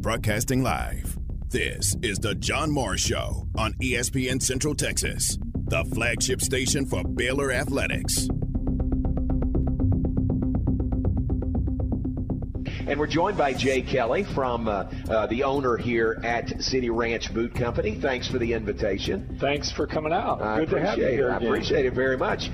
Broadcasting live. This is the John Morris Show on ESPN Central Texas, the flagship station for Baylor Athletics. And we're joined by Jay Kelly from uh, uh, the owner here at City Ranch Boot Company. Thanks for the invitation. Thanks for coming out. I Good to have you appreciate it. here. I again. appreciate it very much.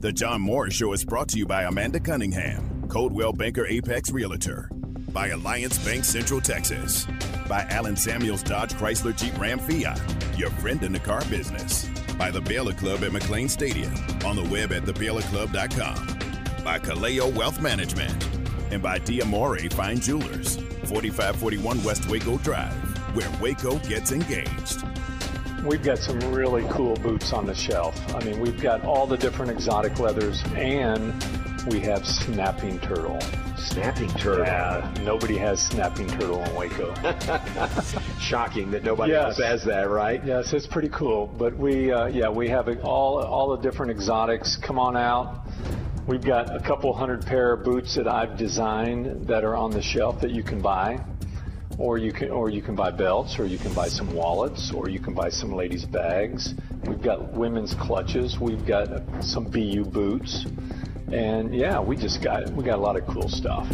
The John Morris Show is brought to you by Amanda Cunningham, Coldwell Banker Apex Realtor, by Alliance Bank Central Texas, by Allen Samuels Dodge Chrysler Jeep Ram Fiat, your friend in the car business, by the Baylor Club at McLane Stadium, on the web at thebaylorclub.com, by Kaleo Wealth Management, and by Diamore Fine Jewelers, 4541 West Waco Drive, where Waco gets engaged. We've got some really cool boots on the shelf. I mean, we've got all the different exotic leathers, and we have snapping turtle. Snapping turtle. Yeah, nobody has snapping turtle in Waco. Shocking that nobody Yes. else has that, right? yes, it's pretty cool. But we, uh, yeah, we have all all the different exotics. Come on out. We've got a couple hundred pair of boots that I've designed that are on the shelf that you can buy. or you can or you can buy belts or you can buy some wallets or you can buy some ladies bags we've got women's clutches we've got some bu boots and yeah we just got we got a lot of cool stuff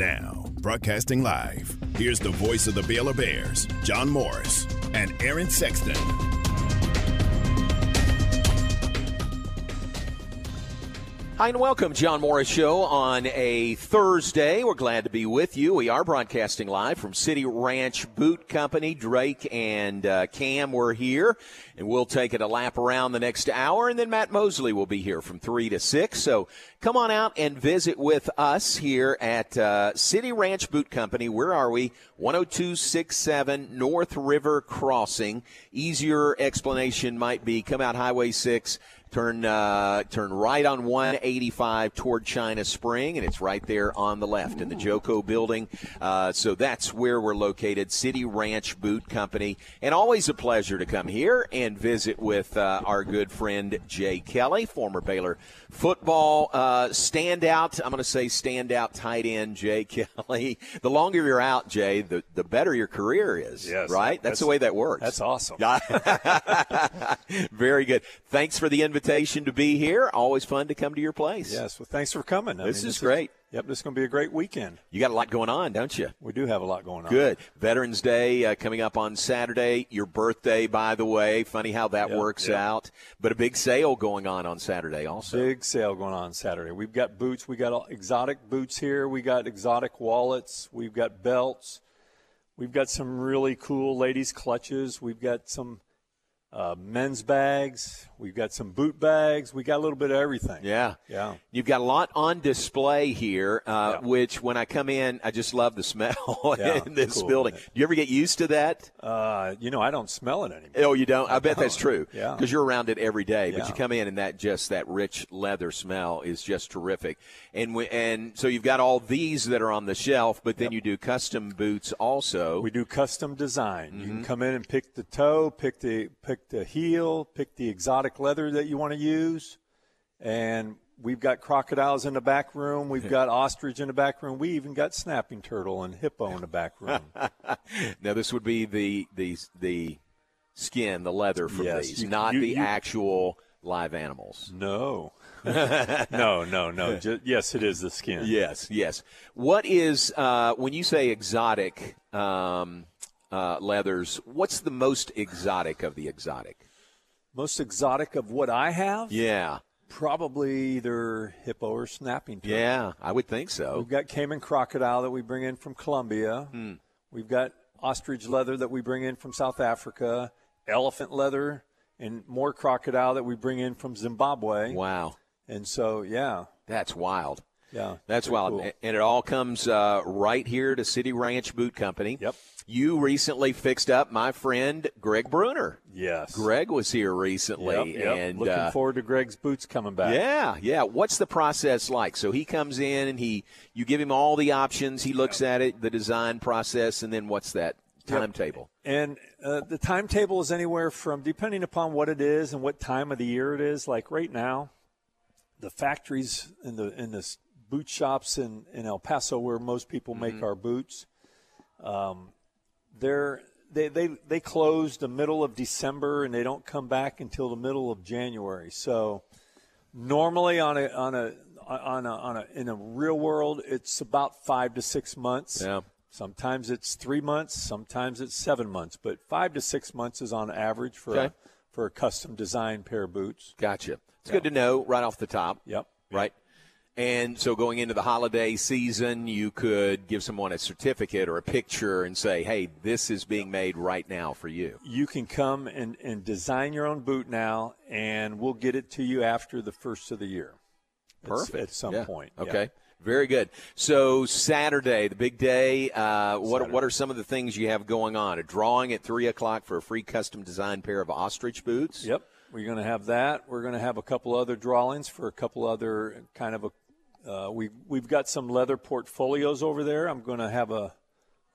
Now, broadcasting live, here's the voice of the Baylor Bears, John Morris, and Aaron Sexton. Hi and welcome, John Morris Show on a Thursday. We're glad to be with you. We are broadcasting live from City Ranch Boot Company. Drake and uh, Cam were here, and we'll take it a lap around the next hour, and then Matt Mosley will be here from three to six. So come on out and visit with us here at uh, City Ranch Boot Company. Where are we? 10267 North River Crossing. Easier explanation might be come out Highway 6 turn uh, turn right on 185 toward China Spring, and it's right there on the left in the Joco building. Uh, so that's where we're located, City Ranch Boot Company, and always a pleasure to come here and visit with uh, our good friend Jay Kelly, former Baylor football uh, standout. I'm going to say standout tight end Jay Kelly. The longer you're out, Jay, the the better your career is. Yes, right. That's, that's- the way that works. That's awesome. Very good. Thanks for the invitation to be here. Always fun to come to your place. Yes. Well, thanks for coming. I This mean, is great. Yep, this is going to be a great weekend. You got a lot going on, don't you? We do have a lot going on. Good. Veterans Day uh, coming up on Saturday. Your birthday, by the way. Funny how that Yep, works yep. out. But a big sale going on on Saturday also. Big sale going on Saturday. We've got boots. We got exotic boots here. We got exotic wallets. We've got belts. We've got some really cool ladies' clutches. We've got some uh, men's bags. We've got some boot bags. We got a little bit of everything. Yeah. Yeah. You've got a lot on display here, uh, Yeah. which when I come in, I just love the smell Yeah, in this cool, building. Do you ever get used to that? Uh, you know, I don't smell it anymore. Oh, you don't? I, bet that's don't. true. Yeah. Because you're around it every day. But you come in and that just that rich leather smell is just terrific. And we, and so you've got all these that are on the shelf, but then you do custom boots also. We do custom design. You Mm-hmm. can come in and pick the toe, pick the pick the heel, pick the exotic leather that you want to use, and we've got crocodiles in the back room. We've got ostrich in the back room. We even got snapping turtle and hippo in the back room. now this would be the the the skin, the leather from Yes, these, you- not you- the you- actual live animals. no, no, no, no. Ju- yes, it is the skin. Yes, yes. What is uh, when you say exotic um, uh, leathers? What's the most exotic of the exotic? Most exotic of what I have, Yeah, probably either hippo or snapping turtle. yeah, I would think so. We've got Caiman crocodile that we bring in from Colombia. Hmm. We've got ostrich leather that we bring in from South Africa, elephant leather, and more crocodile that we bring in from Zimbabwe. Wow, And so, yeah, that's wild. Yeah. That's wild, cool. And it all comes uh, right here to City Ranch Boot Company. Yep. You recently fixed up my friend Greg Bruner. Yes. Greg was here recently, yep. and Looking uh, forward to Greg's boots coming back. Yeah, yeah. What's the process like? So he comes in and he, you give him all the options. He looks at it, the design process, and then what's that timetable? And uh, the timetable is anywhere from, depending upon what it is and what time of the year it is. Like right now, the factories in the in this boot shops in, in El Paso where most people make Mm-hmm. our boots. Um, they're they, they they close the middle of December and they don't come back until the middle of January. So normally on a on a on a, on a in a real world it's about five to six months. Yeah. Sometimes it's three months, sometimes it's seven months, but five to six months is on average for Okay. a, for a custom designed pair of boots. Gotcha. It's good to know right off the top. Yep. Right. And so going into the holiday season, you could give someone a certificate or a picture and say, hey, this is being made right now for you. You can come and, and design your own boot now, and we'll get it to you after the first of the year. At- Perfect. At, some Yeah. point. yeah. Okay. Very good. So Saturday, the big day. Uh, what Saturday. what are some of the things you have going on? A drawing at three o'clock for a free custom designed pair of ostrich boots. Yep. We're going to have that. We're going to have a couple other drawings for a couple other kind of a. Uh, we we've got some leather portfolios over there. I'm going to have a.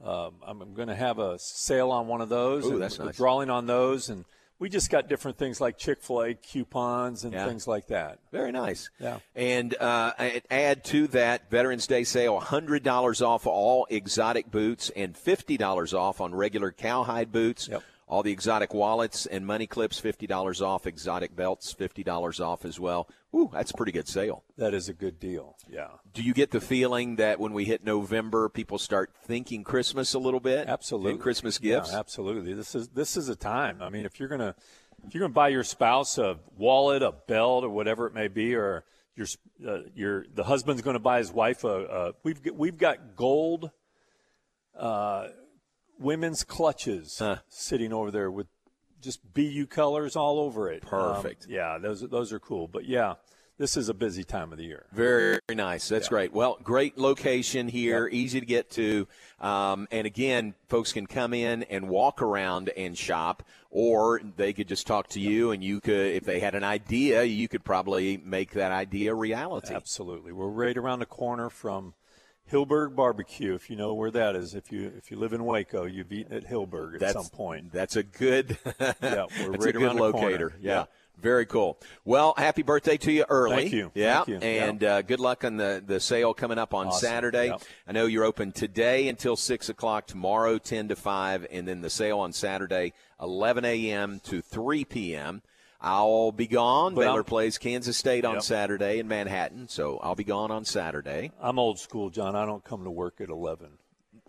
Um, I'm going to have a sale on one of those. Ooh, that's nice. Drawing on those, and we just got different things like Chick Fil A coupons and Yeah. things like that. Very nice. Yeah. And uh, add to that Veterans Day sale $100 off all exotic boots and $50 off on regular cowhide boots. Yep. All the exotic wallets and money clips, $50 off. Exotic belts, $50 off as well. Ooh, that's a pretty good sale. That is a good deal. Yeah. Do you get the feeling that when we hit November, people start thinking Christmas a little bit? Absolutely. And Christmas gifts? Yeah, absolutely. This is this is a time. I mean, if you're gonna if you're gonna buy your spouse a wallet, a belt, or whatever it may be, or your uh, your the husband's going to buy his wife a, a we've got, we've got gold uh, women's clutches Huh. sitting over there with just BU colors all over it. Um, Perfect. yeah, those those are cool. But yeah, this is a busy time of the year. Very nice. That's great. Well, great location here, easy to get to. Um, and again, folks can come in and walk around and shop, or they could just talk to you, and you could, if they had an idea, you could probably make that idea reality. Absolutely. We're right around the corner from Helberg Barbecue. If you know where that is, if you if you live in Waco, you've eaten at Helberg at That's some point. That's a good. Yeah, we're right a good around the locator. corner. Yeah. Yeah. Very cool. Well, happy birthday to you early. Thank you. Yeah. Thank you. And Uh, good luck on the, the sale coming up on Awesome. Saturday. Yep. I know you're open today until 6 o'clock, tomorrow 10 to 5, and then the sale on Saturday 11 a.m. to 3 p.m. I'll be gone. But Baylor I'm- plays Kansas State on Yep. Saturday in Manhattan, so I'll be gone on Saturday. I'm old school, John. I don't come to work at 11.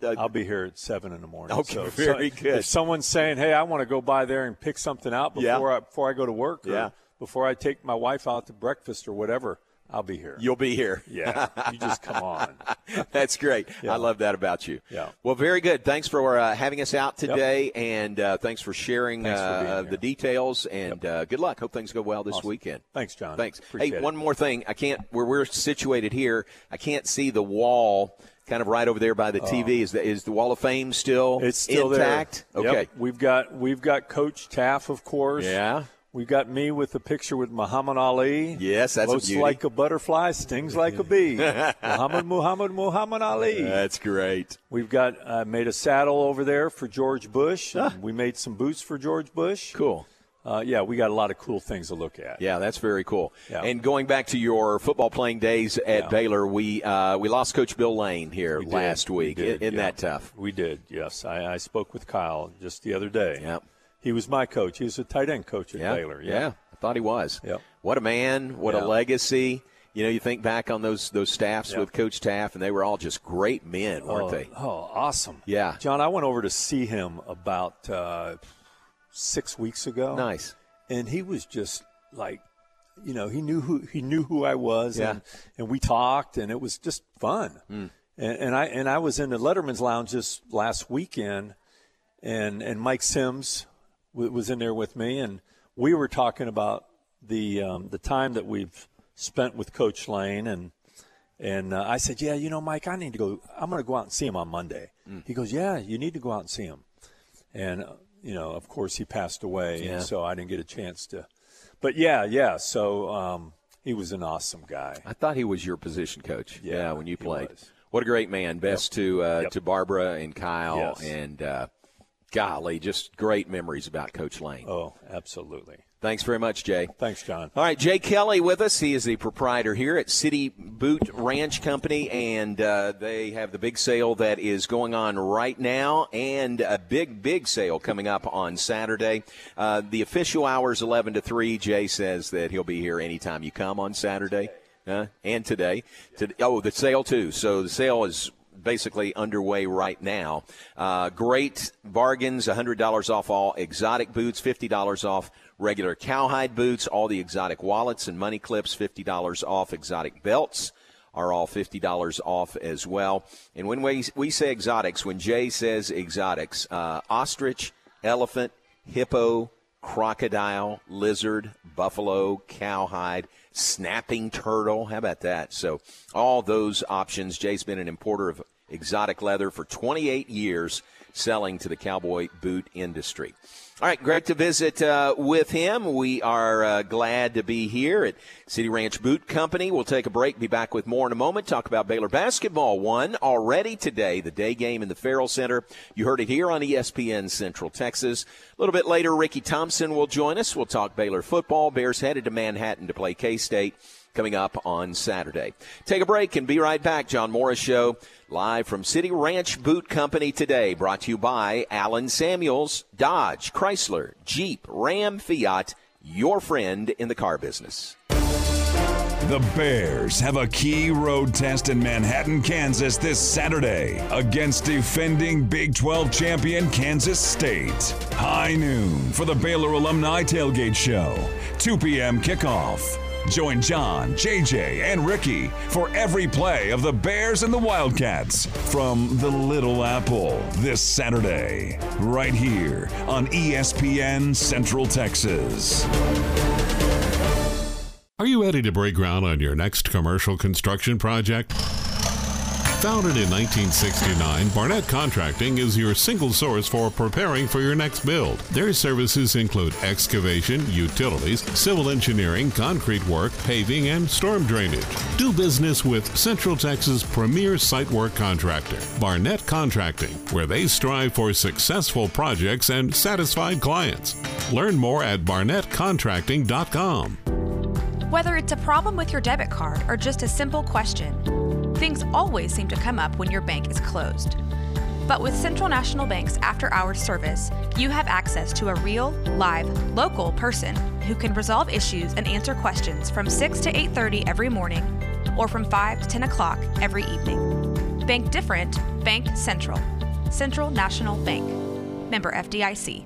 Uh, I'll be here at seven in the morning. Okay, so very so- good. If someone's saying, "Hey, I want to go by there and pick something out before Yeah. I before I go to work, or Yeah. before I take my wife out to breakfast or whatever," I'll be here. You'll be here. yeah, you just come on. That's great. Yeah. I love that about you. Yeah. Well, very good. Thanks for uh, having us out today, and uh, thanks for sharing Thanks for uh, the details. And uh, good luck. Hope things go well this Awesome. weekend. Thanks, John. Thanks. Appreciate hey, it. one more thing. I can't. Where we're situated here, I can't see the wall. Kind of right over there by the TV. Is the is the Wall of Fame still? Oh. It's still intact. there. Yep. Okay. We've got we've got Coach Teaff, of course. Yeah. We've got me with the picture with Muhammad Ali. Yes, that's a Floats beauty. like a butterfly, stings like a bee. Muhammad, Muhammad, Muhammad Ali. That's great. We've got uh, made a saddle over there for George Bush. We made some boots for George Bush. Cool. Uh, yeah, we got a lot of cool things to look at. Yeah, that's very cool. Yeah. And going back to your football playing days at Yeah. Baylor, we uh, we lost Coach Bill Lane here We did. last We week. did, Isn't yeah. that tough? We did, yes. I, I spoke with Kyle just the other day. Yep. He was my coach. He was a tight end coach at Yeah. Baylor. Yeah. I thought he was. Yep. What a man! What Yeah. a legacy! You know, you think back on those those staffs Yeah. with Coach Teaff, and they were all just great men, weren't oh, they? Oh, awesome. Yeah. John, I went over to see him about uh, six weeks ago. Nice. and he was just like you know he knew who he knew who I was Yeah. and, and we talked and it was just fun Hmm. and, and I and I was in the Letterman's lounge just last weekend and and Mike Sims was in there with me and we were talking about the um, the time that we've spent with Coach Lane and and uh, I said yeah you know Mike I need to go I'm going to go out and see him on Monday Hmm. he goes yeah you need to go out and see him and uh, you know, of course, he passed away, Yeah. and so I didn't get a chance to. But yeah, yeah. So um, he was an awesome guy. I thought he was your position coach. Yeah, when you played. What a great man. Best to uh, Yep. to Barbara and Kyle, Yes. and uh, golly, just great memories about Coach Lane. Oh, absolutely. Thanks very much, Jay. Thanks, John. All right, Jay Kelly with us. He is the proprietor here at City Boot Ranch Company, and uh, they have the big sale that is going on right now, and a big, big sale coming up on Saturday. Uh, the official hours 11 to 3. Jay says that he'll be here anytime you come on Saturday. Uh, and today. To, oh, the sale too. So the sale is basically underway right now. Uh, great bargains, $100 off all exotic boots, $50 off regular cowhide boots, all the exotic wallets and money clips, $50 off exotic belts are all $50 off as well. And when we, we say exotics, when Jay says exotics, uh, ostrich, elephant, hippo, crocodile, lizard, buffalo, cowhide, snapping turtle. How about that? So, all those options. Jay's been an importer of exotic leather for 28 years, selling to the cowboy boot industry. All right, great to visit uh, with him. We are uh, glad to be here at City Ranch Boot Company. We'll take a break, be back with more in a moment. Talk about Baylor basketball. One already today, the day game in the Ferrell Center. You heard it here on ESPN Central Texas. A little bit later, Ricky Thompson will join us. We'll talk Baylor football. Bears headed to Manhattan to play K State coming up on Saturday. Take a break and be right back. John Morris Show live from City Ranch Boot Company today, brought to you by Allen Samuels, Dodge, Chrysler, Jeep, Ram, Fiat, your friend in the car business. The Bears have a key road test in Manhattan, Kansas this Saturday against defending Big 12 champion Kansas State. High noon for the Baylor Alumni Tailgate Show. 2 p.m. kickoff. Join John, JJ, and Ricky for every play of the Bears and the Wildcats from the Little Apple this Saturday, right here on ESPN Central Texas. Are you ready to break ground on your next commercial construction project? Founded in 1969, Barnett Contracting is your single source for preparing for your next build. Their services include excavation, utilities, civil engineering, concrete work, paving, and storm drainage. Do business with Central Texas' premier site work contractor, Barnett Contracting, where they strive for successful projects and satisfied clients. Learn more at barnettcontracting.com. Whether it's a problem with your debit card or just a simple question, Things always seem to come up when your bank is closed. But with Central National Bank's after hours service, you have access to a real, live, local person who can resolve issues and answer questions from 6 to 8:30 every morning or from 5 to 10 o'clock every evening. Bank different, Bank Central. Central National Bank. Member FDIC.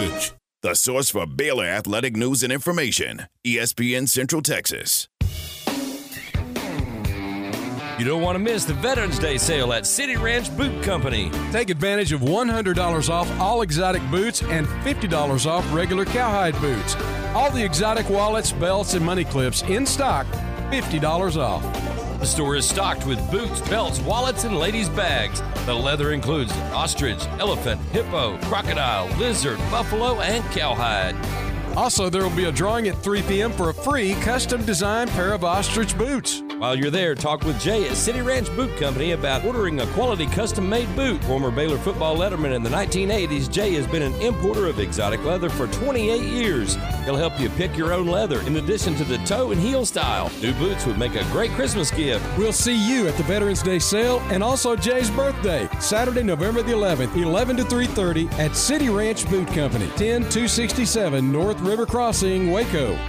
The source for Baylor athletic news and information ESPN Central Texas. You don't want to miss the Veterans Day sale at City Ranch Boot Company. Take advantage of $100 off all exotic boots and $50 off regular cowhide boots. All the exotic wallets, belts, and money clips in stock, $50 off. The store is stocked with boots, belts, wallets, and ladies' bags. The leather includes ostrich, elephant, hippo, crocodile, lizard, buffalo, and cowhide. Also, there will be a drawing at 3 p.m. for a free custom designed pair of ostrich boots. While you're there, talk with Jay at City Ranch Boot Company about ordering a quality custom made boot. Former Baylor football letterman in the 1980s, Jay has been an importer of exotic leather for 28 years. He'll help you pick your own leather in addition to the toe and heel style. New boots would make a great Christmas gift. We'll see you at the Veterans Day sale and also Jay's birthday, Saturday, November the 11th, 11 to 3:30 at City Ranch Boot Company, 10267 North River Crossing, Waco.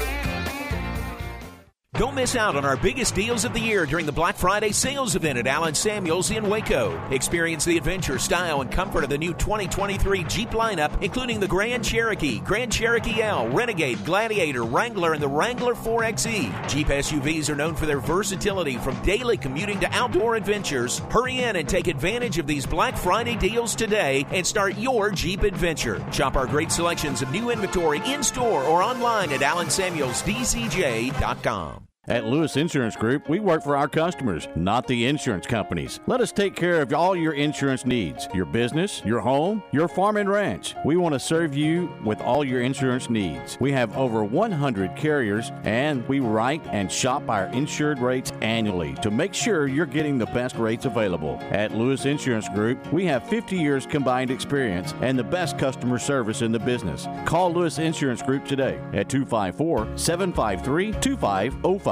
Don't miss out on our biggest deals of the year during the Black Friday sales event at Allen Samuels in Waco. Experience the adventure, style, and comfort of the new 2023 Jeep lineup, including the Grand Cherokee, Grand Cherokee L, Renegade, Gladiator, Wrangler, and the Wrangler 4xe. Jeep SUVs are known for their versatility from daily commuting to outdoor adventures. Hurry in and take advantage of these Black Friday deals today and start your Jeep adventure. Shop our great selections of new inventory in store or online at AllenSamuelsDCJ.com. At Lewis Insurance Group, we work for our customers, not the insurance companies. Let us take care of all your insurance needs your business, your home, your farm and ranch. We want to serve you with all your insurance needs. We have over 100 carriers and we write and shop our insured rates annually to make sure you're getting the best rates available. At Lewis Insurance Group, we have 50 years combined experience and the best customer service in the business. Call Lewis Insurance Group today at 254 753 2505.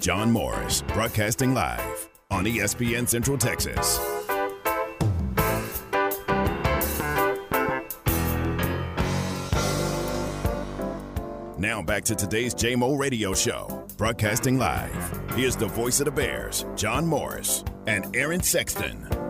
John Morris, broadcasting live on ESPN Central Texas. Now back to today's JMO radio show, broadcasting live. Here's the voice of the Bears, John Morris and Aaron Sexton.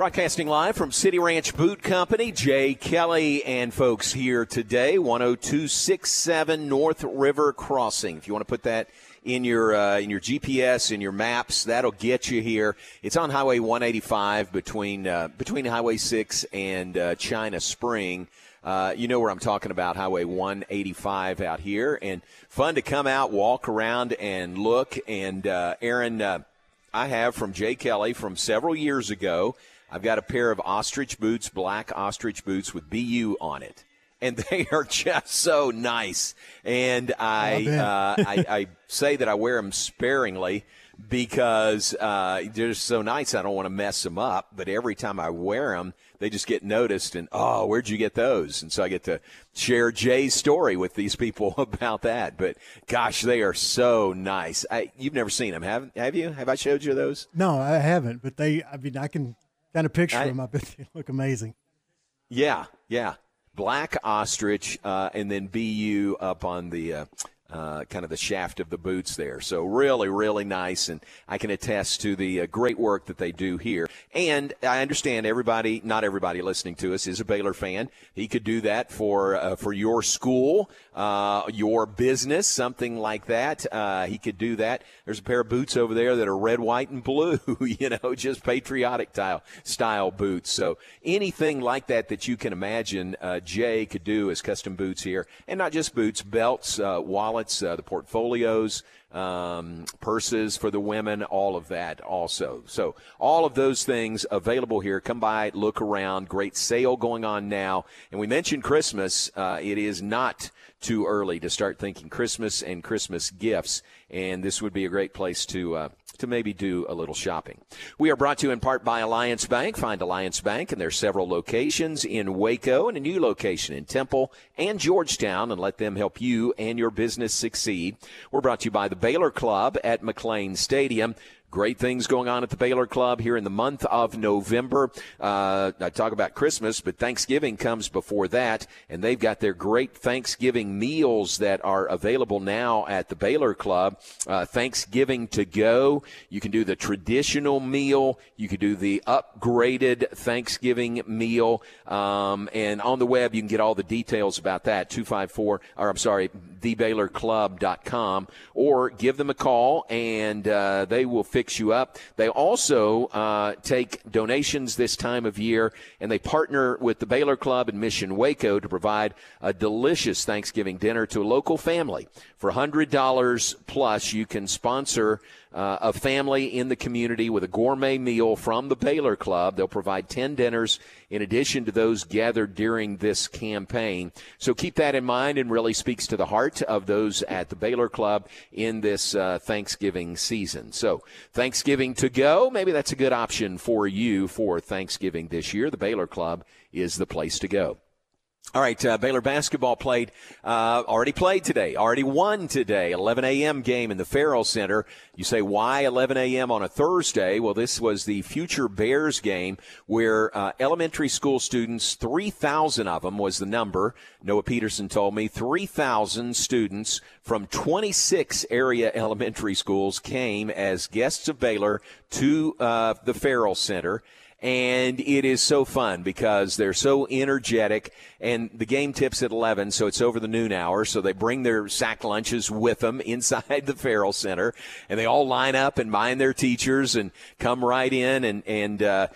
Broadcasting live from City Ranch Boot Company, Jay Kelly and folks here today, 10267 North River Crossing. If you want to put that in your uh, in your GPS in your maps, that'll get you here. It's on Highway 185 between uh, between Highway 6 and uh, China Spring. Uh, you know where I'm talking about, Highway 185 out here, and fun to come out, walk around, and look. And uh, Aaron, uh, I have from Jay Kelly from several years ago. I've got a pair of ostrich boots, black ostrich boots with BU on it. And they are just so nice. And I, uh, I, I, say that I wear them sparingly because uh, they're just so nice. I don't want to mess them up. But every time I wear them, they just get noticed. And, oh, where'd you get those? And so I get to share Jay's story with these people about that. But gosh, they are so nice. I, you've never seen them, have, have you? Have I showed you those? No, I haven't. But they, I mean, I can kind of picture I, them. I bet they look amazing. Yeah, yeah. Black ostrich, uh, and then BU up on the uh, uh, kind of the shaft of the boots there. So really, really nice, and I can attest to the uh, great work that they do here. And I understand everybody, not everybody listening to us is a Baylor fan. He could do that for uh, for your school, uh, your business, something like that. Uh, he could do that. There's a pair of boots over there that are red, white, and blue. you know, just patriotic style style boots. So anything like that that you can imagine, Jay could do as custom boots here, and not just boots, belts, wallets wallets, uh, the portfolios, um, purses for the women, all of that also. So all of those things available here. Come by, look around. Great sale going on now. And we mentioned Christmas. Uh, it is not too early to start thinking Christmas and Christmas gifts, and this would be a great place to uh, to maybe do a little shopping. We are brought to you in part by Alliance Bank. Find Alliance Bank, and there's several locations in Waco and a new location in Temple and Georgetown, and let them help you and your business succeed. We're brought to you by the Baylor Club at McLane Stadium. Great things going on at the Baylor Club here in the month of November. Uh, I talk about Christmas, but Thanksgiving comes before that, and they've got their great Thanksgiving meals that are available now at the Baylor Club. Uh, Thanksgiving to go. You can do the traditional meal. You can do the upgraded Thanksgiving meal. Um, and on the web, you can get all the details about that. 254, or I'm sorry, thebaylorclub.com, or give them a call, and uh, they will fit fix you up. They also uh, take donations this time of year, and they partner with the Baylor Club and Mission Waco to provide a delicious Thanksgiving dinner to a local family. For $100 plus, you can sponsor uh, a family in the community with a gourmet meal from the Baylor Club. They'll provide 10 dinners in addition to those gathered during this campaign. So keep that in mind and really speaks to the heart of those at the Baylor Club in this uh, Thanksgiving season. So Thanksgiving to go, maybe that's a good option for you for Thanksgiving this year. The Baylor Club is the place to go. All right, uh, Baylor basketball played, uh, already played today, already won today. 11 a.m. game in the Ferrell Center. You say, why 11 a.m. on a Thursday? Well, this was the Future Bears game where uh, elementary school students, 3,000 of them was the number. Noah Peterson told me 3,000 students from 26 area elementary schools came as guests of Baylor to uh, the Ferrell Center and it is so fun because they're so energetic. And the game tips at 11 so it's over the noon hour. So they bring their sack lunches with them inside the Ferrell Center. And they all line up and mind their teachers and come right in. And and uh,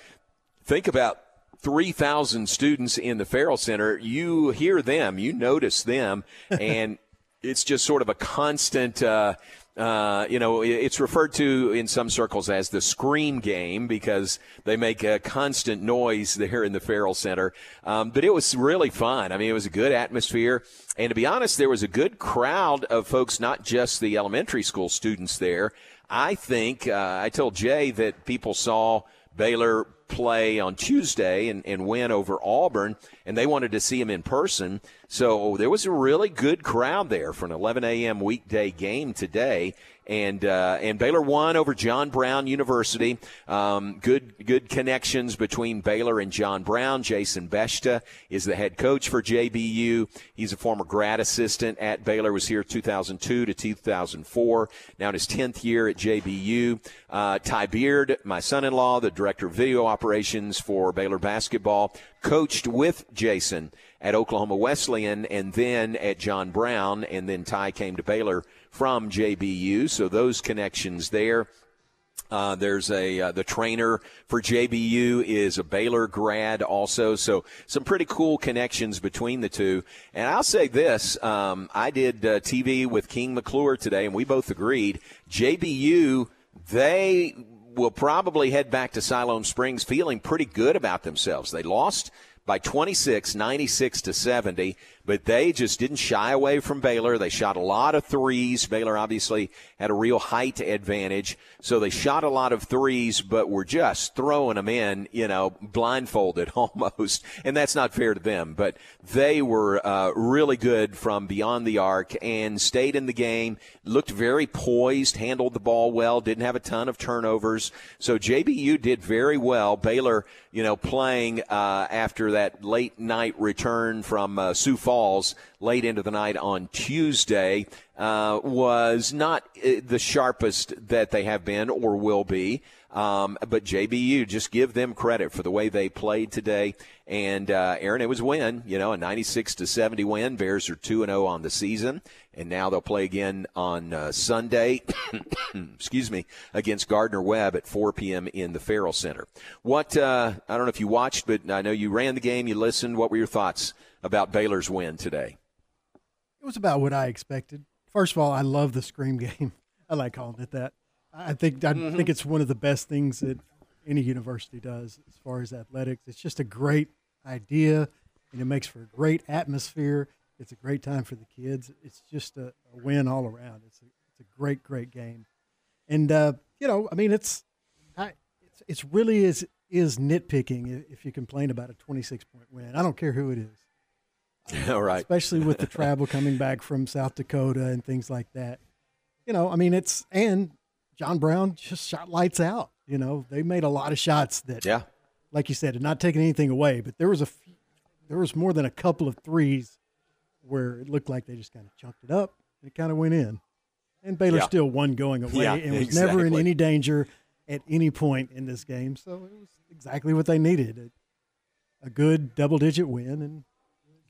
think about 3,000 students in the Ferrell Center. You hear them you notice them. And it's just sort of a constant uh, uh, you know, it's referred to in some circles as the scream game because they make a constant noise there in the Ferrell Center. Um, but it was really fun. I mean, it was a good atmosphere. And to be honest, there was a good crowd of folks, not just the elementary school students there. I think, uh, I told Jay that people saw Baylor play on Tuesday and, and win over Auburn, and they wanted to see him in person. So there was a really good crowd there for an 11 a.m. weekday game today and uh, and Baylor won over John Brown University. Um, good good connections between Baylor and John Brown. Jason Beschta is the head coach for JBU. He's a former grad assistant at Baylor. Was here 2002 to 2004. Now in his 10th year at JBU. Uh, Ty Beard, my son-in-law, the director of video operations for Baylor basketball, coached with Jason at Oklahoma Wesleyan and then at John Brown, and then Ty came to Baylor from JBU. So those connections there. Uh, there's a uh, the trainer for JBU is a Baylor grad also, so some pretty cool connections between the two. And I'll say this: um, I did uh, TV with King McClure today, and we both agreed JBU they will probably head back to Siloam Springs feeling pretty good about themselves. They lost by 26, 96 to 70, but they just didn't shy away from Baylor. They shot a lot of threes. Baylor obviously had a real height advantage, so they shot a lot of threes, but were just throwing them in, you know, blindfolded almost, and that's not fair to them. But they were uh, really good from beyond the arc and stayed in the game. Looked very poised, handled the ball well, didn't have a ton of turnovers. So JBU did very well. Baylor, you know, playing uh, after that late night return from uh, Sioux Falls late into the night on Tuesday uh, was not uh, the sharpest that they have been or will be. Um, but JBU, just give them credit for the way they played today. And uh, Aaron, it was win. You know, a 96 to 70 win. Bears are two and 0 on the season, and now they'll play again on uh, Sunday. excuse me, against Gardner Webb at 4 p.m. in the Ferrell Center. What uh, I don't know if you watched, but I know you ran the game. You listened. What were your thoughts about Baylor's win today? It was about what I expected. First of all, I love the scream game. I like calling it that. I think I mm-hmm. think it's one of the best things that any university does as far as athletics. It's just a great idea, and it makes for a great atmosphere. It's a great time for the kids. It's just a, a win all around. It's a, it's a great, great game, and uh, you know, I mean, it's I, it's, it's really is is nitpicking if you complain about a 26 point win. I don't care who it is. All right. Especially with the travel coming back from South Dakota and things like that. You know, I mean, it's and John Brown just shot lights out. You know, they made a lot of shots that, yeah, like you said, not taking anything away, but there was a few, there was more than a couple of threes where it looked like they just kind of chunked it up and it kind of went in. And Baylor yeah. still won going away yeah, and was exactly. never in any danger at any point in this game. So it was exactly what they needed a, a good double digit win and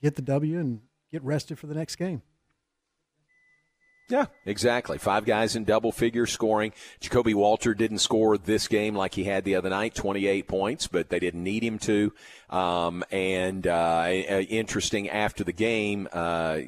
get the W and get rested for the next game. Yeah, exactly. Five guys in double figure scoring. Ja'Kobe Walter didn't score this game like he had the other night, 28 points, but they didn't need him to. Um, and uh, interesting after the game, uh,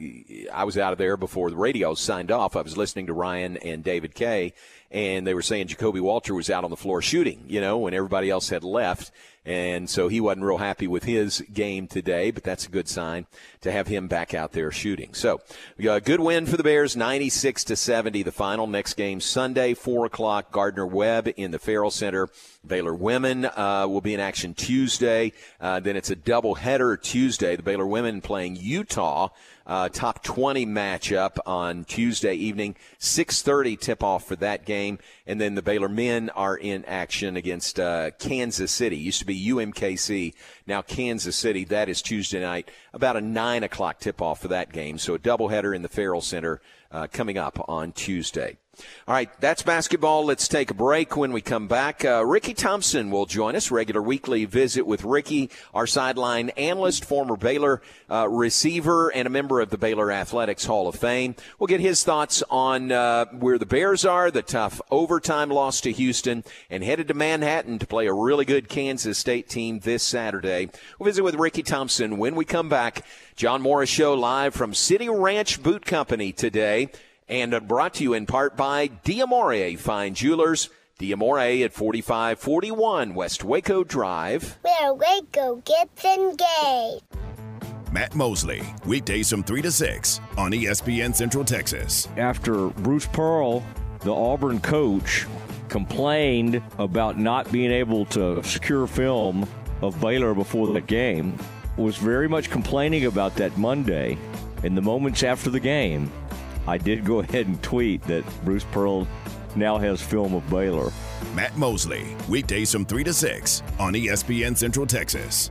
I was out of there before the radio signed off. I was listening to Ryan and David Kay, and they were saying Ja'Kobe Walter was out on the floor shooting, you know, when everybody else had left. And so he wasn't real happy with his game today, but that's a good sign to have him back out there shooting. So, a good win for the Bears, 96 to 70, the final. Next game Sunday, 4 o'clock, Gardner Webb in the Ferrell Center. Baylor women uh, will be in action Tuesday. Uh, then it's a doubleheader Tuesday. The Baylor women playing Utah uh, top 20 matchup on Tuesday evening. 6:30 tip-off for that game, and then the Baylor men are in action against uh, Kansas City. Used to be UMKC, now Kansas City. That is Tuesday night, about a nine o'clock tip-off for that game. So a doubleheader in the Ferrell Center uh, coming up on Tuesday. All right, that's basketball. Let's take a break. When we come back, uh, Ricky Thompson will join us. Regular weekly visit with Ricky, our sideline analyst, former Baylor uh, receiver, and a member of the Baylor Athletics Hall of Fame. We'll get his thoughts on uh, where the Bears are, the tough overtime loss to Houston, and headed to Manhattan to play a really good Kansas State team this Saturday. We'll visit with Ricky Thompson when we come back. John Morris Show live from City Ranch Boot Company today and uh, brought to you in part by Diamore Fine Jewelers. Diamore at 4541 West Waco Drive. Where Waco gets engaged. Matt Mosley, weekdays from 3 to 6 on ESPN Central Texas. After Bruce Pearl, the Auburn coach, complained about not being able to secure film of Baylor before the game, was very much complaining about that Monday. In the moments after the game, I did go ahead and tweet that Bruce Pearl now has film of Baylor. Matt Mosley, weekdays from 3 to 6 on ESPN Central Texas.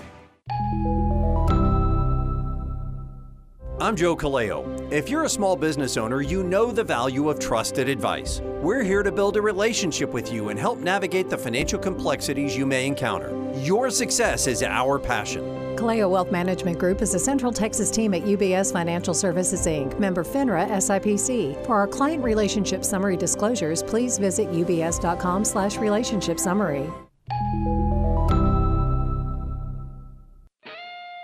I'm Joe Kaleo. If you're a small business owner, you know the value of trusted advice. We're here to build a relationship with you and help navigate the financial complexities you may encounter. Your success is our passion. Kaleo Wealth Management Group is a Central Texas team at UBS Financial Services Inc., member FINRA SIPC. For our client relationship summary disclosures, please visit ubs.com slash relationship summary.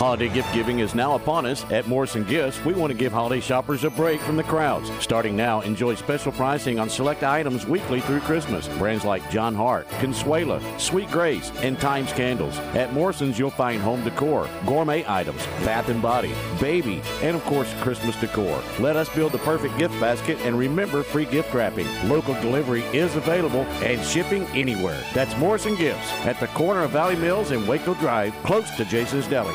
Holiday gift giving is now upon us. At Morrison Gifts, we want to give holiday shoppers a break from the crowds. Starting now, enjoy special pricing on select items weekly through Christmas. Brands like John Hart, Consuela, Sweet Grace, and Times Candles. At Morrison's, you'll find home decor, gourmet items, bath and body, baby, and of course, Christmas decor. Let us build the perfect gift basket and remember free gift wrapping. Local delivery is available and shipping anywhere. That's Morrison Gifts at the corner of Valley Mills and Waco Drive, close to Jason's Deli.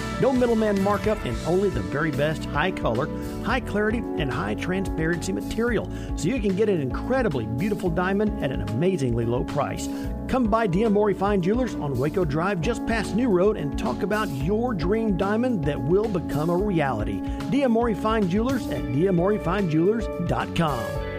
No middleman markup and only the very best high color, high clarity, and high transparency material. So you can get an incredibly beautiful diamond at an amazingly low price. Come by Diamore Fine Jewelers on Waco Drive just past New Road and talk about your dream diamond that will become a reality. Diamore Fine Jewelers at diamorefinejewelers.com.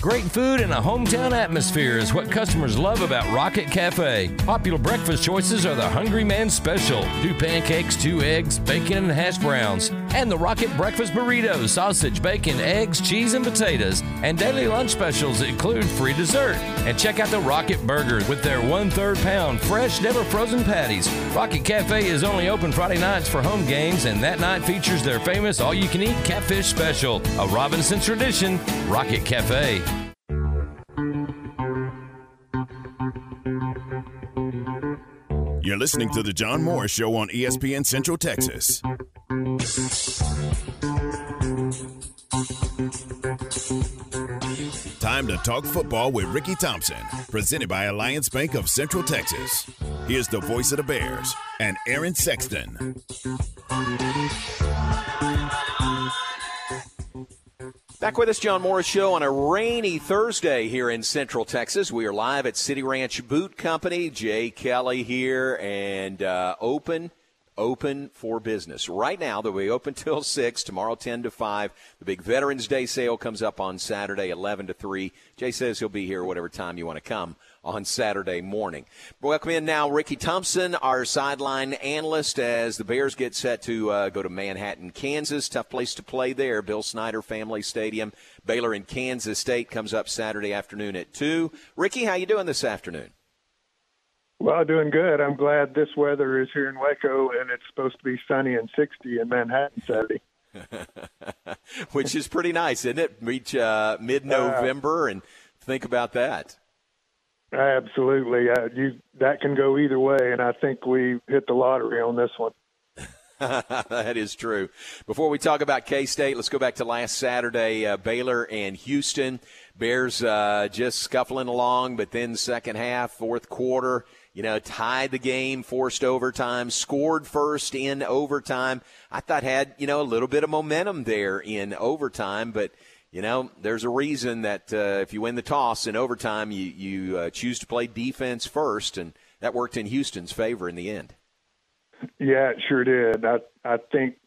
Great food and a hometown atmosphere is what customers love about Rocket Cafe. Popular breakfast choices are the Hungry Man Special two pancakes, two eggs, bacon, and hash browns, and the Rocket Breakfast Burrito sausage, bacon, eggs, cheese, and potatoes. And daily lunch specials include free dessert. And check out the Rocket Burger with their one third pound fresh, never frozen patties. Rocket Cafe is only open Friday nights for home games, and that night features their famous all you can eat catfish special, a Robinson tradition, Rocket Cafe. You're listening to The John Morris Show on ESPN Central Texas. Time to talk football with Ricky Thompson, presented by Alliance Bank of Central Texas. Here's the voice of the Bears and Aaron Sexton. Back with us, John Morris Show on a rainy Thursday here in Central Texas. We are live at City Ranch Boot Company. Jay Kelly here and uh, open, open for business. Right now, they'll be open till 6, tomorrow 10 to 5. The big Veterans Day sale comes up on Saturday 11 to 3. Jay says he'll be here whatever time you want to come on Saturday morning. Welcome in now, Ricky Thompson, our sideline analyst, as the Bears get set to uh, go to Manhattan, Kansas. Tough place to play there. Bill Snyder Family Stadium. Baylor in Kansas State comes up Saturday afternoon at two. Ricky, how you doing this afternoon? Well, doing good. I'm glad this weather is here in Waco, and it's supposed to be sunny and 60 in Manhattan Saturday. Which is pretty nice, isn't it? Reach uh, mid-November, uh, and think about that. Absolutely, uh, you that can go either way, and I think we hit the lottery on this one. that is true. Before we talk about K State, let's go back to last Saturday. Uh, Baylor and Houston. Bears uh, just scuffling along, but then second half, fourth quarter, you know, tied the game, forced overtime, scored first in overtime. I thought had you know a little bit of momentum there in overtime, but you know, there's a reason that uh, if you win the toss in overtime, you, you uh, choose to play defense first, and that worked in Houston's favor in the end. Yeah, it sure did. I I think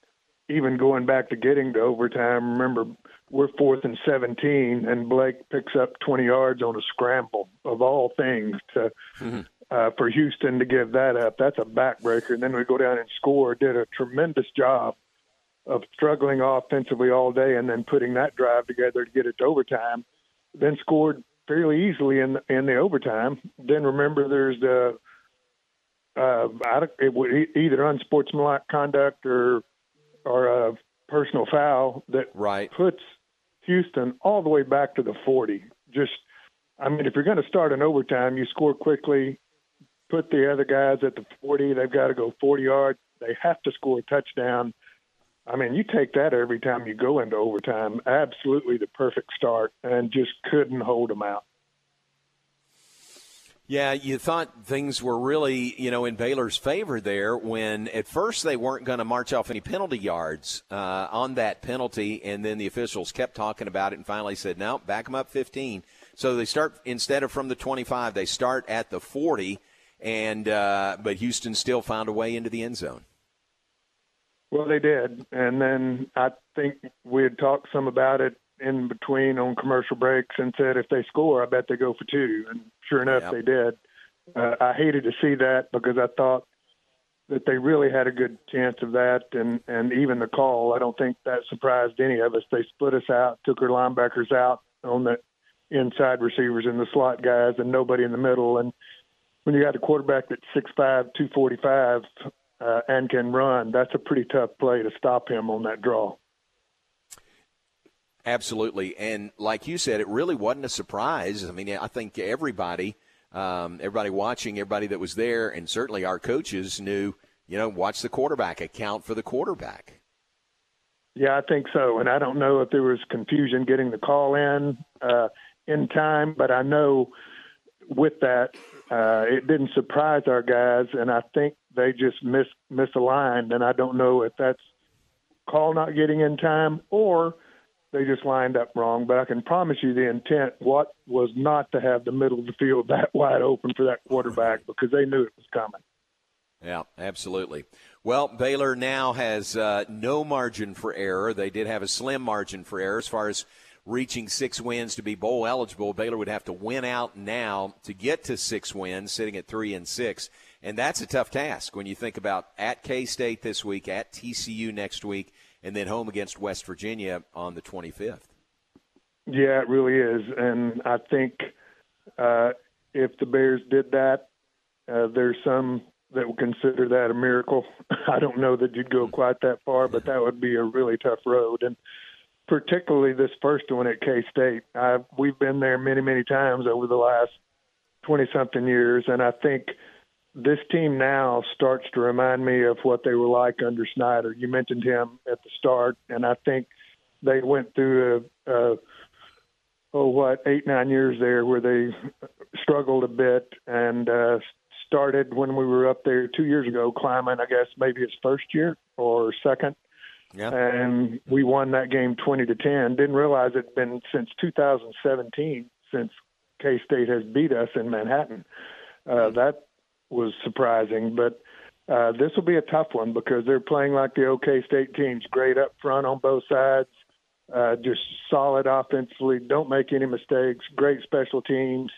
even going back to getting to overtime, remember we're fourth and 17, and Blake picks up 20 yards on a scramble of all things to mm-hmm. Uh, for Houston to give that up. That's a backbreaker. And then we go down and score. Did a tremendous job of struggling offensively all day and then putting that drive together to get it to overtime, then scored fairly easily in in the overtime. Then remember, there's the uh, it would either unsportsmanlike conduct or or a personal foul that right. puts Houston all the way back to the 40. Just, I mean, if you're going to start an overtime, you score quickly, put the other guys at the 40. They've got to go 40 yards. They have to score a touchdown I mean, you take that every time you go into overtime. Absolutely the perfect start, and just couldn't hold them out. Yeah, you thought things were really, you know, in Baylor's favor there when at first they weren't going to march off any penalty yards uh, on that penalty, and then the officials kept talking about it and finally said, no, back them up 15. So they start, instead of from the 25, they start at the 40, and uh, but Houston still found a way into the end zone. Well, they did, and then I think we had talked some about it in between on commercial breaks and said if they score, I bet they go for two, and sure enough, yep. they did. Uh, I hated to see that because I thought that they really had a good chance of that, and and even the call, I don't think that surprised any of us. They split us out, took our linebackers out on the inside receivers and the slot guys, and nobody in the middle, and when you got a quarterback that's six five, two forty five, uh, and can run, that's a pretty tough play to stop him on that draw. Absolutely, and like you said, it really wasn't a surprise. I mean, I think everybody, um, everybody watching, everybody that was there, and certainly our coaches knew. You know, watch the quarterback, account for the quarterback. Yeah, I think so, and I don't know if there was confusion getting the call in uh, in time, but I know with that uh, it didn't surprise our guys, and I think they just mis- misaligned. And I don't know if that's call not getting in time or they just lined up wrong. But I can promise you the intent what was not to have the middle of the field that wide open for that quarterback because they knew it was coming. Yeah, absolutely. Well, Baylor now has uh, no margin for error. They did have a slim margin for error as far as reaching six wins to be bowl eligible. Baylor would have to win out now to get to six wins, sitting at three and six. And that's a tough task when you think about at K State this week, at TCU next week, and then home against West Virginia on the 25th. Yeah, it really is. And I think uh, if the Bears did that, uh, there's some that would consider that a miracle. I don't know that you'd go quite that far, but that would be a really tough road. And particularly this first one at K State. We've been there many, many times over the last 20 something years, and I think this team now starts to remind me of what they were like under Snyder. You mentioned him at the start, and I think they went through a, a oh what eight nine years there where they struggled a bit and uh, started when we were up there two years ago climbing. I guess maybe his first year or second yeah. And we won that game 20 to 10. Didn't realize it'd been since 2017 since K State has beat us in Manhattan. Uh, mm-hmm. that was surprising, but uh, this will be a tough one because they're playing like the OK State teams, great up front on both sides, uh, just solid offensively, don't make any mistakes, great special teams,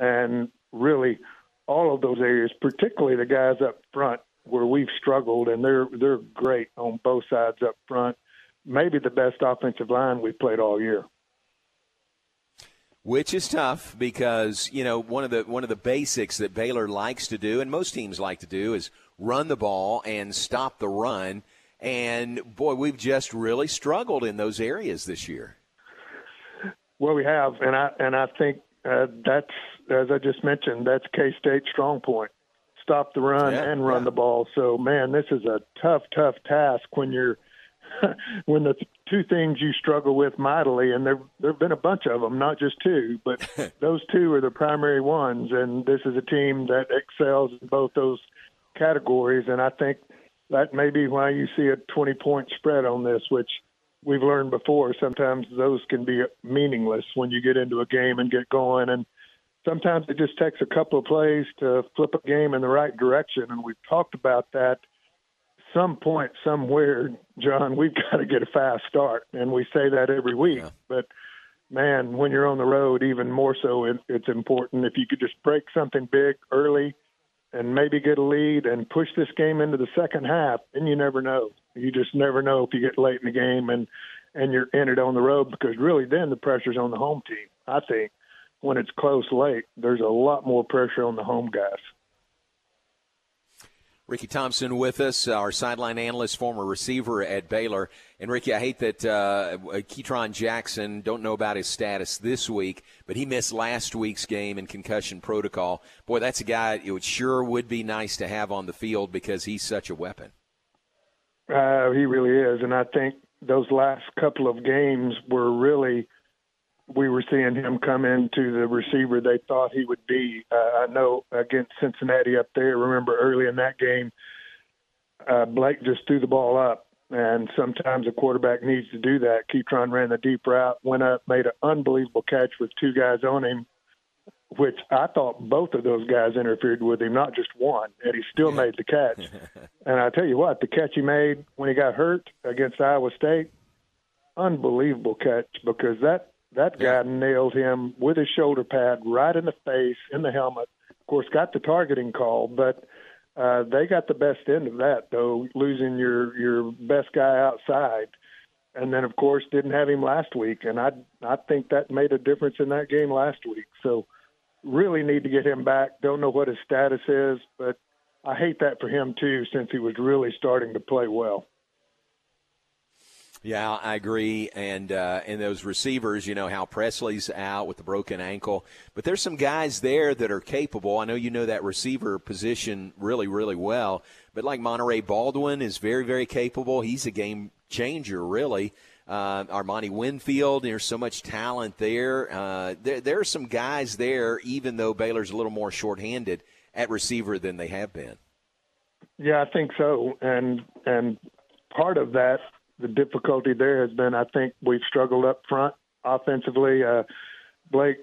and really all of those areas, particularly the guys up front, where we've struggled, and they're they're great on both sides up front. Maybe the best offensive line we've played all year. Which is tough because you know one of the one of the basics that Baylor likes to do, and most teams like to do, is run the ball and stop the run. And boy, we've just really struggled in those areas this year. Well, we have, and I and I think uh, that's as I just mentioned, that's K State's strong point stop the run yeah, and run yeah. the ball. So, man, this is a tough, tough task when you're when the two things you struggle with mightily, and there there've been a bunch of them, not just two, but those two are the primary ones. And this is a team that excels in both those categories, and I think that may be why you see a 20 point spread on this, which we've learned before. Sometimes those can be meaningless when you get into a game and get going and sometimes it just takes a couple of plays to flip a game in the right direction. And we've talked about that. Some point, somewhere, John, we've got to get a fast start, and we say that every week. Yeah. But man, when you're on the road, even more so, it, it's important. If you could just break something big early and maybe get a lead and push this game into the second half, then you never know. You just never know if you get late in the game and and you're in it on the road because really then the pressure's on the home team. I think when it's close late, there's a lot more pressure on the home guys. Ricky Thompson with us, our sideline analyst, former receiver at Baylor. And Ricky, I hate that uh, Ketron Jackson, don't know about his status this week, but he missed last week's game in concussion protocol. Boy, that's a guy it would sure would be nice to have on the field because he's such a weapon. Uh, he really is. And I think those last couple of games were really – we were seeing him come into the receiver they thought he would be. Uh, I know against Cincinnati up there, remember early in that game, uh, Blake just threw the ball up. And sometimes a quarterback needs to do that. Ketron ran the deep route, went up, made an unbelievable catch with two guys on him, which I thought both of those guys interfered with him, not just one, and he still made the catch. and I tell you what, the catch he made when he got hurt against Iowa State, unbelievable catch because that that guy yeah. nailed him with his shoulder pad right in the face, in the helmet. Of course, got the targeting call, but uh, they got the best end of that, though, losing your your best guy outside, and then of course didn't have him last week, and I I think that made a difference in that game last week. So really need to get him back. Don't know what his status is, but I hate that for him too, since he was really starting to play well. Yeah, I agree. And uh, and those receivers, you know, Hal Presley's out with the broken ankle, but there's some guys there that are capable. I know you know that receiver position really, really well. But like Monaray Baldwin is very, very capable. He's a game changer, really. uh, Armani Winfield. There's so much talent there. Uh, there. There are some guys there, even though Baylor's a little more shorthanded at receiver than they have been. Yeah, I think so. And and part of that, the difficulty there has been, I think we've struggled up front offensively. Uh, Blake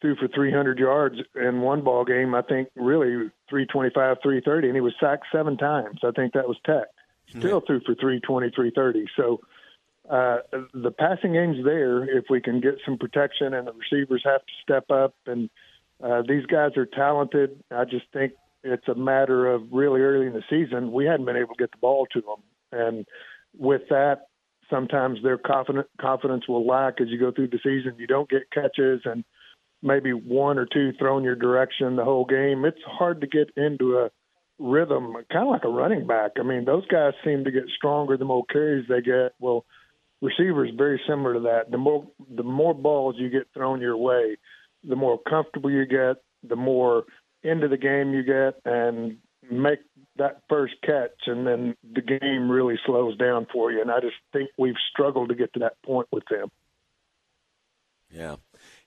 threw for 300 yards in one ball game. I think really 325, 330, and he was sacked seven times. I think that was Tech. Still threw for 320, 330. So uh, the passing game's there if we can get some protection, and the receivers have to step up. And uh, these guys are talented. I just think it's a matter of really early in the season we hadn't been able to get the ball to them, and with that, sometimes their confident confidence will lack as you go through the season. You don't get catches and maybe one or two thrown your direction the whole game. It's hard to get into a rhythm, kind of like a running back. I mean, those guys seem to get stronger the more carries they get. Well, receivers very similar to that. The more the more balls you get thrown your way, the more comfortable you get, the more into the game you get, and make that first catch, and then the game really slows down for you. And I just think we've struggled to get to that point with them. Yeah.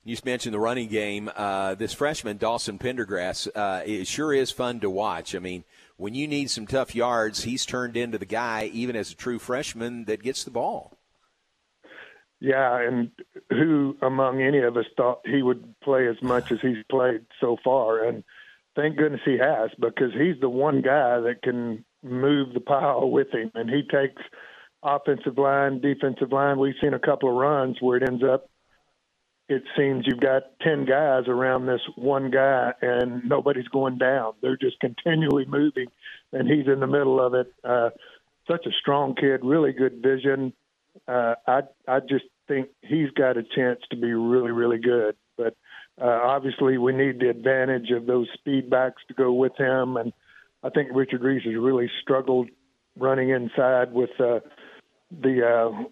You just mentioned the running game. Uh, this freshman, Dawson Pendergrass, uh, it sure is fun to watch. I mean, when you need some tough yards, he's turned into the guy, even as a true freshman, that gets the ball. Yeah, and who among any of us thought he would play as much as he's played so far? And thank goodness he has, because he's the one guy that can move the pile with him, and he takes offensive line, defensive line. We've seen a couple of runs where it ends up it seems you've got 10 guys around this one guy and nobody's going down. They're just continually moving, and he's in the middle of it. Uh, such a strong kid, really good vision. Uh, I I just think he's got a chance to be really really good. But uh, obviously, we need the advantage of those speed backs to go with him, and I think Richard Reese has really struggled running inside with uh, the uh,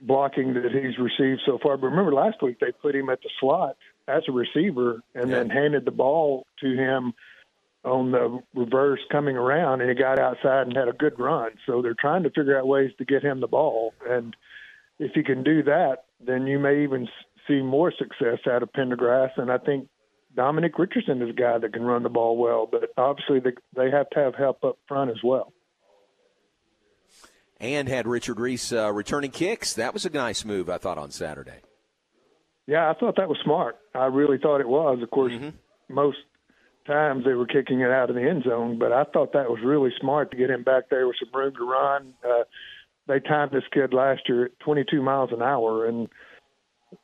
blocking that he's received so far. But remember, last week they put him at the slot as a receiver and yeah. then handed the ball to him on the reverse coming around, and he got outside and had a good run. So they're trying to figure out ways to get him the ball. And if he can do that, then you may even see more success out of Pendergrass. And I think Dominic Richardson is a guy that can run the ball well, but obviously they have to have help up front as well and had Richard Reese uh, returning kicks. That was a nice move, I thought, on Saturday. Yeah, I thought that was smart. I really thought it was. Of course, mm-hmm. most times they were kicking it out of the end zone, but I thought that was really smart to get him back there with some room to run. Uh, they timed this kid last year at 22 miles an hour, and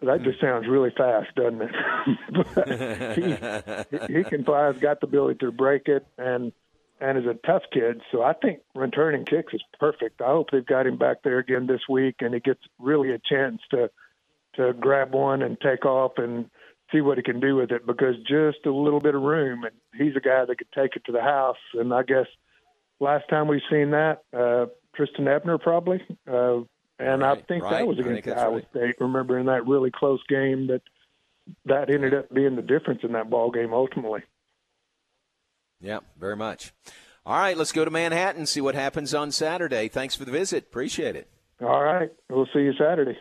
that just sounds really fast, doesn't it? he, he can fly. He's got the ability to break it, and and is a tough kid. So I think returning kicks is perfect. I hope they've got him back there again this week, and he gets really a chance to to grab one and take off and see what he can do with it. Because just a little bit of room, and he's a guy that could take it to the house. And I guess last time we've seen that, uh, Trestan Ebner probably, uh, and right, I think right. that was against Iowa right. State. Remember in that really close game that that ended up being the difference in that ball game ultimately. Yeah, very much. All right, let's go to Manhattan, see what happens on Saturday. Thanks for the visit. Appreciate it. All right. We'll see you Saturday.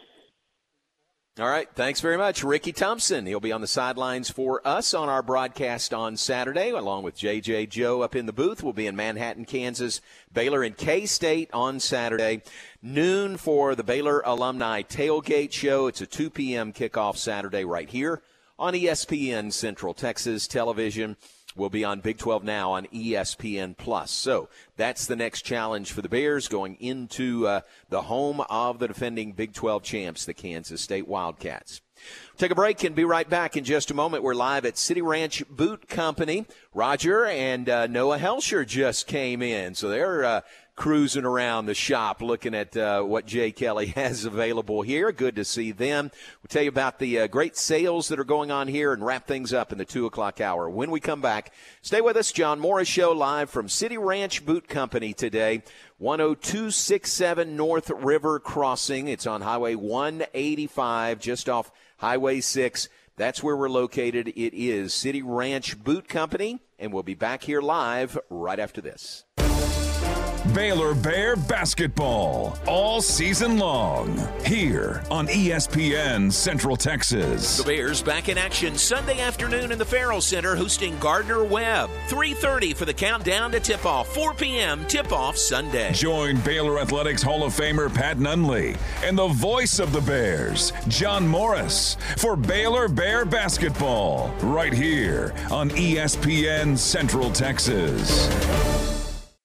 All right. Thanks very much. Ricky Thompson. He'll be on the sidelines for us on our broadcast on Saturday, along with JJ Joe up in the booth. We'll be in Manhattan, Kansas, Baylor and K State on Saturday. Noon for the Baylor Alumni Tailgate Show. It's a 2 p.m. kickoff Saturday right here on ESPN Central Texas Television will be on Big 12 Now on ESPN Plus. So that's the next challenge for the Bears going into uh, the home of the defending Big 12 champs, the Kansas State Wildcats. Take a break and be right back in just a moment. We're live at City Ranch Boot Company. Roger and uh, Noah Helsher just came in, so they're uh, cruising around the shop looking at uh, what Jay Kelly has available here. Good to see them. We'll tell you about the uh, great sales that are going on here and wrap things up in the 2 o'clock hour. When we come back, stay with us. John Morris Show live from City Ranch Boot Company today. 10267 North River Crossing. It's on Highway 185, just off Highway 6. That's where we're located. It is City Ranch Boot Company, and we'll be back here live right after this. Baylor Bear basketball all season long here on ESPN Central Texas. The Bears back in action Sunday afternoon in the Ferrell Center hosting Gardner Webb. 3:30 for the countdown to tip-off. 4 p.m. tip-off Sunday. Join Baylor Athletics Hall of Famer Pat Nunley and the voice of the Bears, John Morris, for Baylor Bear basketball right here on ESPN Central Texas.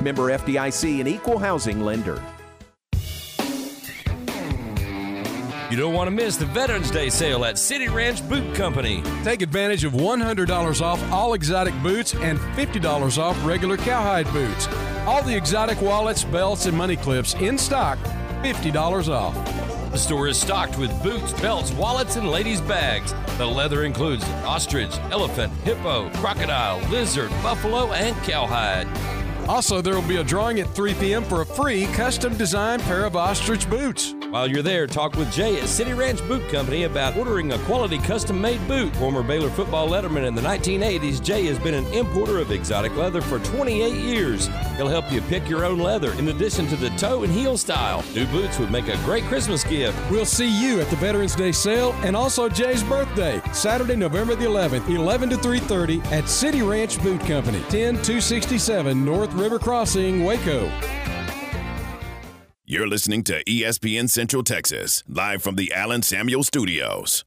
Member FDIC and equal housing lender. You don't want to miss the Veterans Day sale at City Ranch Boot Company. Take advantage of $100 off all exotic boots and $50 off regular cowhide boots. All the exotic wallets, belts, and money clips in stock, $50 off. The store is stocked with boots, belts, wallets, and ladies' bags. The leather includes ostrich, elephant, hippo, crocodile, lizard, buffalo, and cowhide. Also, there will be a drawing at 3 p.m. for a free custom designed pair of ostrich boots. While you're there, talk with Jay at City Ranch Boot Company about ordering a quality custom made boot. Former Baylor football letterman in the 1980s, Jay has been an importer of exotic leather for 28 years. He'll help you pick your own leather in addition to the toe and heel style. New boots would make a great Christmas gift. We'll see you at the Veterans Day sale and also Jay's birthday, Saturday, November the 11th, 11 to 3:30 at City Ranch Boot Company, 10267 North River Crossing, Waco. You're listening to ESPN Central Texas, live from the Allen Samuels Studios.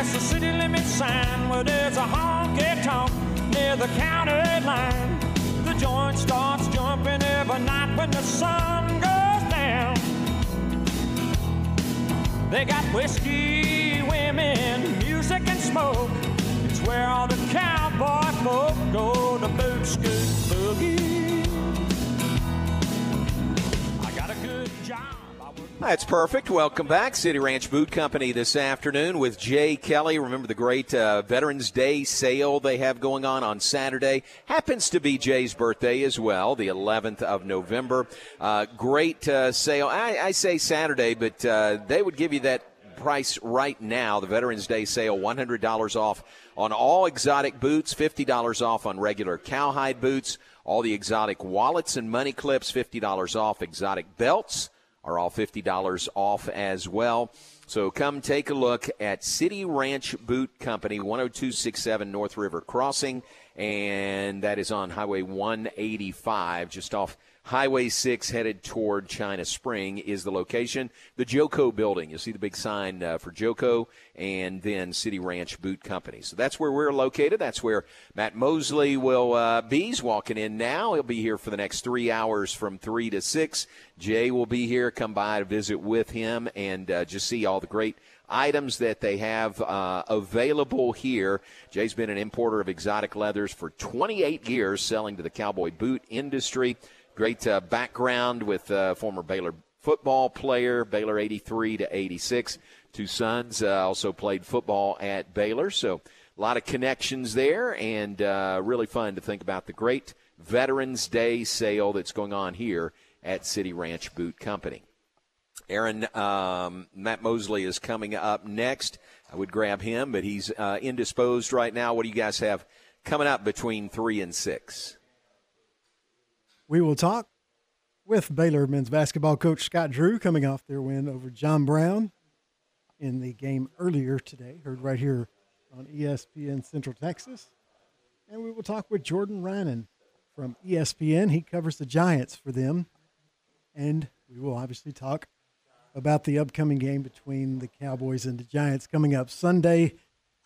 past the city limit sign where there's a honky tonk near the county line. The joint starts jumping every night when the sun goes down. They got whiskey, women, music, and smoke. It's where all the cowboy folk go to boot scoot boogie. That's perfect. Welcome back, City Ranch Boot Company this afternoon with Jay Kelly. Remember the great uh, Veterans Day sale they have going on on Saturday. Happens to be Jay's birthday as well, the 11th of November. Uh, great uh, sale. I, I, say Saturday, but uh, they would give you that price right now. The Veterans Day sale, $100 off on all exotic boots, $50 off on regular cowhide boots, all the exotic wallets and money clips, $50 off exotic belts are all $50 off as well. So come take a look at City Ranch Boot Company, 10267 North River Crossing, and that is on Highway 185, just off Highway 6 headed toward China Spring is the location. The Joco building. You'll see the big sign uh, for Joco and then City Ranch Boot Company. So that's where we're located. That's where Matt Mosley will uh, be. He's walking in now. He'll be here for the next three hours from 3 to 6. Jay will be here. Come by to visit with him and uh, just see all the great items that they have uh, available here. Jay's been an importer of exotic leathers for 28 years, selling to the cowboy boot industry. Great uh, background with uh, former Baylor football player, Baylor 83 to 86. Two sons uh, also played football at Baylor, so a lot of connections there, and uh, really fun to think about the great Veterans Day sale that's going on here at City Ranch Boot Company. Aaron, um, Matt Mosley is coming up next. I would grab him, but he's uh, indisposed right now. What do you guys have coming up between three and six? We will talk with Baylor men's basketball coach Scott Drew coming off their win over John Brown in the game earlier today, heard right here on ESPN Central Texas. And we will talk with Jordan Raanan from ESPN. He covers the Giants for them. And we will obviously talk about the upcoming game between the Cowboys and the Giants coming up Sunday,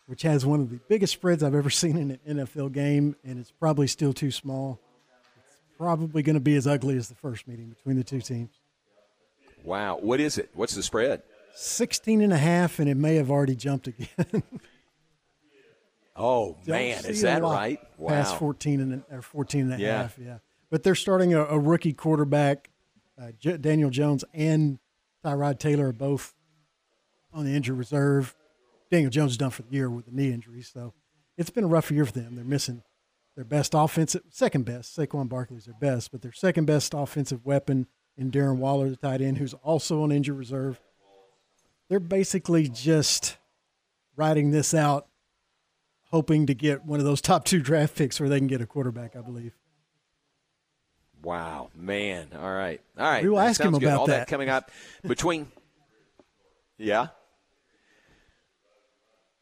which has one of the biggest spreads I've ever seen in an NFL game, and it's probably still too small probably going to be as ugly as the first meeting between the two teams. Wow. What is it? What's the spread? 16 and a half, and it may have already jumped again. oh, man. Is that right? Wow. Past 14 and, or 14 and a yeah. half, yeah. But they're starting a, a rookie quarterback. Uh, J- Daniel Jones and Tyrod Taylor are both on the injury reserve. Daniel Jones is done for the year with the knee injury, so it's been a rough year for them. They're missing – their best offensive, second best. Saquon Barkley's their best, but their second best offensive weapon in Darren Waller, the tight end, who's also on injury reserve. They're basically just riding this out, hoping to get one of those top two draft picks where they can get a quarterback, I believe. Wow, man! All right, all right. We will ask him good. about All that. that coming up between. yeah.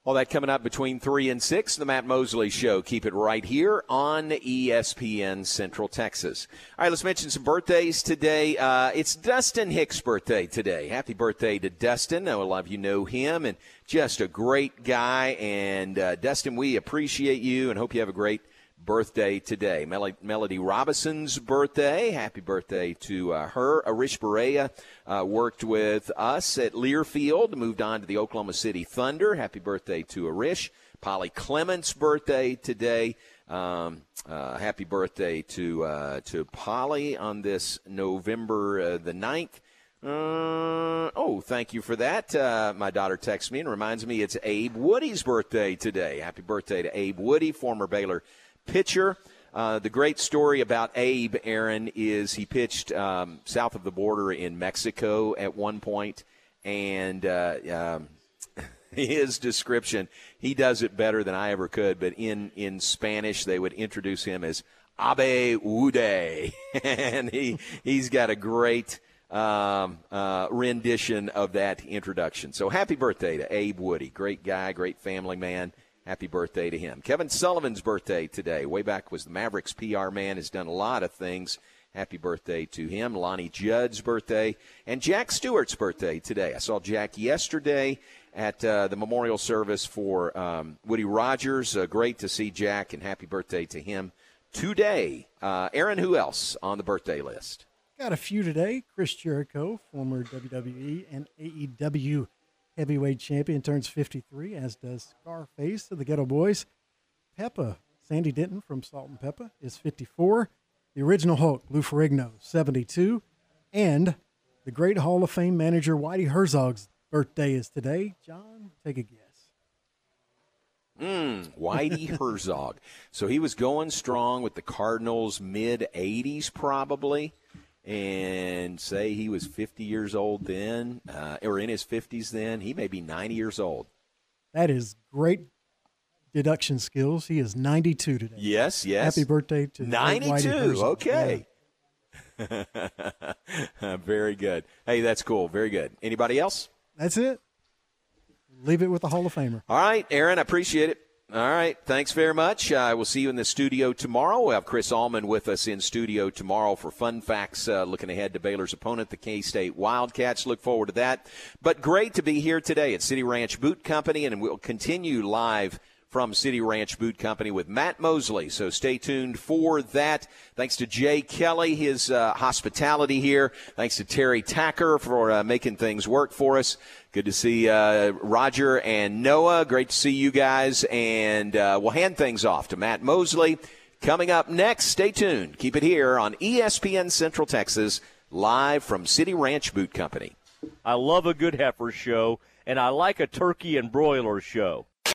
All that coming up between 3 and 6, the Matt Mosley Show. Keep it right here on ESPN Central Texas. All right, let's mention some birthdays today. Uh, it's Dustin Hicks' birthday today. Happy birthday to Dustin. I know a lot of you know him and just a great guy. And uh, Dustin, we appreciate you and hope you have a great birthday today. Mel- Melody Robinson's birthday. Happy birthday to uh, her. Arish Berea uh, worked with us at Learfield, moved on to the Oklahoma City Thunder. Happy birthday to Arish. Polly Clement's birthday today. Um, uh, happy birthday to uh, to Polly on this November uh, the 9th. Uh, oh, thank you for that. Uh, my daughter texts me and reminds me it's Abe Woody's birthday today. Happy birthday to Abe Woody, former Baylor pitcher. Uh, the great story about Abe, Aaron, is he pitched um, south of the border in Mexico at one point, and uh, um, his description, he does it better than I ever could. But in in Spanish, they would introduce him as Abe Ude, and he he's got a great. Um, uh, rendition of that introduction. So happy birthday to Abe Woody. Great guy, great family man. Happy birthday to him. Kevin Sullivan's birthday today. Way back was the Mavericks PR man, has done a lot of things. Happy birthday to him. Lonnie Judd's birthday. And Jack Stewart's birthday today. I saw Jack yesterday at uh, the memorial service for um, Woody Rogers. Uh, great to see Jack, and happy birthday to him today. Uh, Aaron, who else on the birthday list? Got a few today. Chris Jericho, former WWE and AEW heavyweight champion, turns 53, as does Scarface of the Geto Boys. Pepa, Sandy Denton from Salt and Pepa, is 54. The original Hulk, Lou Ferrigno, 72. And the great Hall of Fame manager, Whitey Herzog's birthday is today. John, take a guess. Mm, Whitey Herzog. So he was going strong with the Cardinals mid 80s, probably, and say he was 50 years old then, uh, or in his 50s then. He may be 90 years old. That is great deduction skills. He is 92 today. Yes, yes. Happy birthday to 92. Okay. Very good. Hey, that's cool. Very good. Anybody else? That's it. Leave it with the Hall of Famer. All right, Aaron, I appreciate it. All right, thanks very much. Uh, we'll see you in the studio tomorrow. We'll have Chris Allman with us in studio tomorrow for fun facts, uh, looking ahead to Baylor's opponent, the K State Wildcats. Look forward to that. But great to be here today at City Ranch Boot Company, and we'll continue live from City Ranch Boot Company with Matt Mosley. So stay tuned for that. Thanks to Jay Kelly, his uh, hospitality here. Thanks to Terry Tacker for uh, making things work for us. Good to see uh, Roger and Noah. Great to see you guys. And uh, we'll hand things off to Matt Mosley. Coming up next, stay tuned. Keep it here on ESPN Central Texas, live from City Ranch Boot Company. I love a good heifer show, and I like a turkey and broiler show.